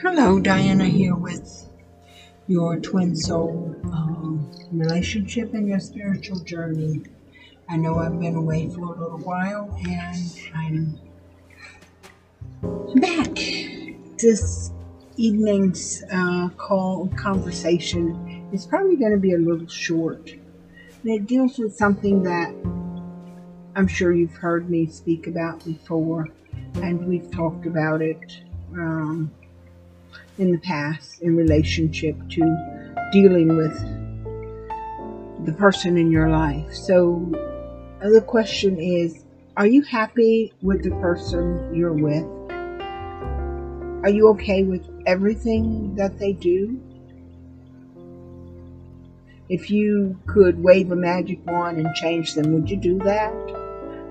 Hello, Dyanna here with your twin soul um, relationship and your spiritual journey. I know I've been away for a little while and I'm back. This evening's uh, call conversation is probably going to be a little short. And it deals with something that I'm sure you've heard me speak about before, and we've talked about it. Um, in the past in relationship to dealing with the person in your life. So the question is Are you happy with the person you're with? Are you okay with everything that they do? If you could wave a magic wand and change them, would you do that?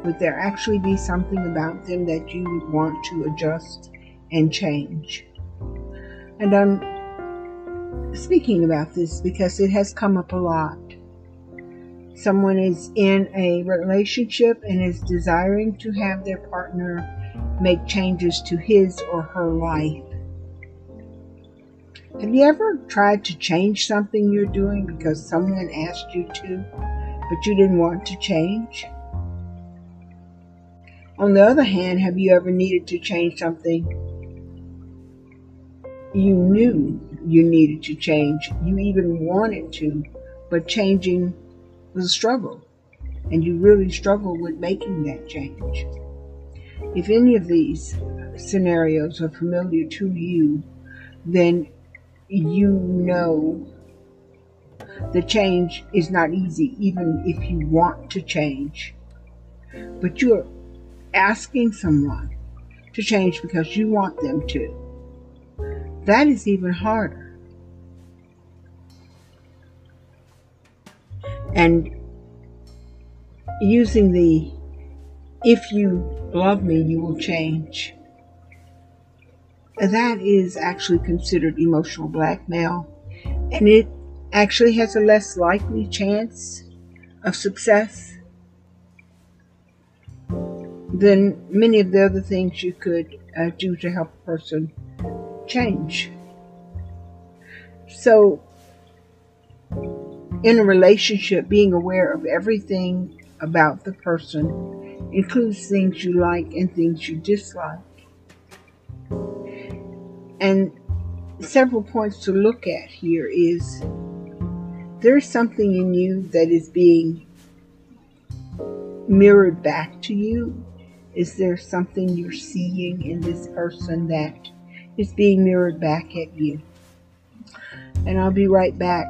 Would there actually be something about them that you would want to adjust and change? And I'm speaking about this because it has come up a lot. Someone is in a relationship and is desiring to have their partner make changes to his or her life. Have you ever tried to change something you're doing because someone asked you to, but you didn't want to change? On the other hand, have you ever needed to change something you knew you needed to change. You even wanted to, but changing was a struggle. And you really struggled with making that change. If any of these scenarios are familiar to you, then you know the change is not easy, even if you want to change. But you're asking someone to change because you want them to. That is even harder. And using the if you love me, you will change. That is actually considered emotional blackmail, and it actually has a less likely chance of success than many of the other things you could uh, do to help a person change. So, in a relationship, being aware of everything about the person includes things you like and things you dislike. And several points to look at here is there's something in you that is being mirrored back to you. Is there something you're seeing in this person that is being mirrored back at you. And I'll be right back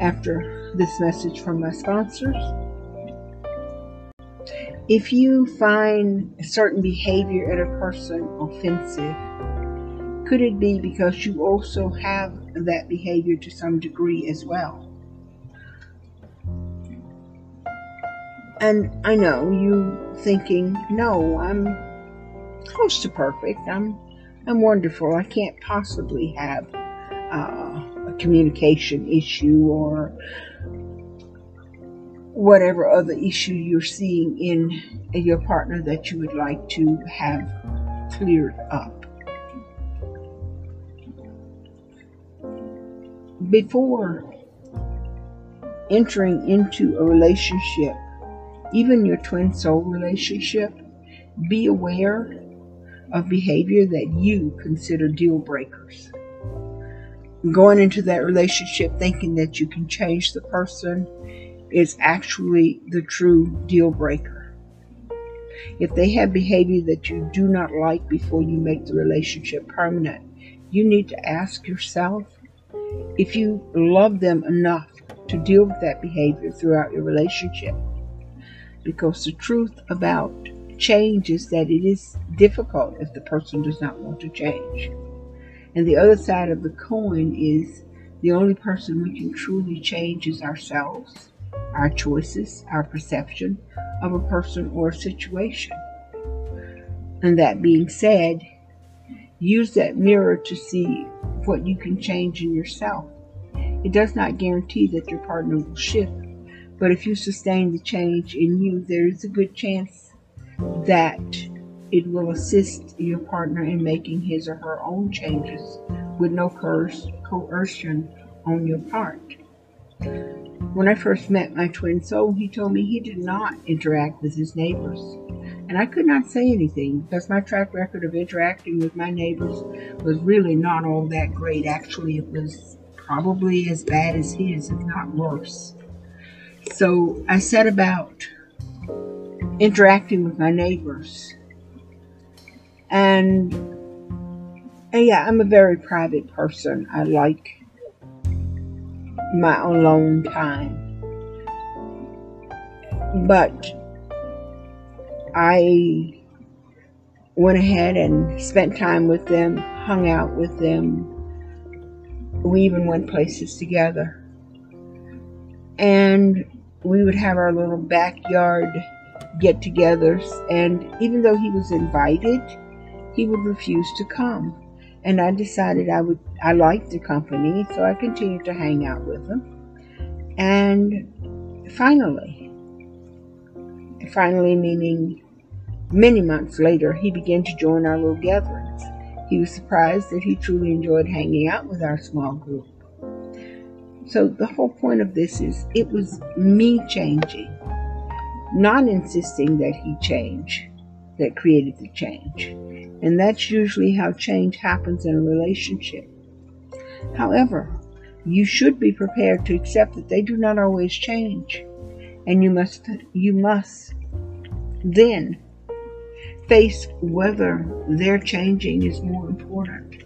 after this message from my sponsors. If you find a certain behavior in a person offensive, could it be because you also have that behavior to some degree as well? And I know you thinking, no, I'm close to perfect. I'm I'm wonderful. I can't possibly have uh, a communication issue or whatever other issue you're seeing in your partner that you would like to have cleared up. Before entering into a relationship, even your twin soul relationship, be aware of behavior that you consider deal breakers. Going into that relationship thinking that you can change the person is actually the true deal breaker. If they have behavior that you do not like before you make the relationship permanent, you need to ask yourself if you love them enough to deal with that behavior throughout your relationship. Because the truth about change is that it is difficult if the person does not want to change. And the other side of the coin is the only person we can truly change is ourselves, our choices, our perception of a person or a situation. And that being said, use that mirror to see what you can change in yourself. It does not guarantee that your partner will shift, but if you sustain the change in you, there is a good chance that it will assist your partner in making his or her own changes with no coercion on your part. When I first met my twin soul, he told me he did not interact with his neighbors. And I could not say anything because my track record of interacting with my neighbors was really not all that great. Actually, it was probably as bad as his, if not worse. So I set about interacting with my neighbors. And, and yeah, I'm a very private person. I like my alone time. But I went ahead and spent time with them, hung out with them. We even went places together. And we would have our little backyard get togethers. And even though he was invited, he would refuse to come. And I decided I would, I liked the company, so I continued to hang out with him. And finally, finally meaning many months later, he began to join our little gatherings. He was surprised that he truly enjoyed hanging out with our small group. So the whole point of this is it was me changing, not insisting that he change, that created the change. And that's usually how change happens in a relationship. However, you should be prepared to accept that they do not always change. And you must you must then face whether their changing is more important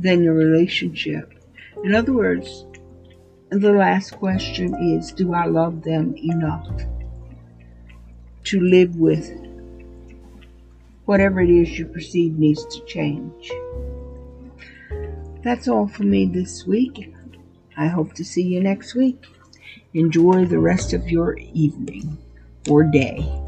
than your relationship. In other words, the last question is Do I love them enough to live with whatever it is you perceive needs to change? That's all for me this week. I hope to see you next week. Enjoy the rest of your evening or day.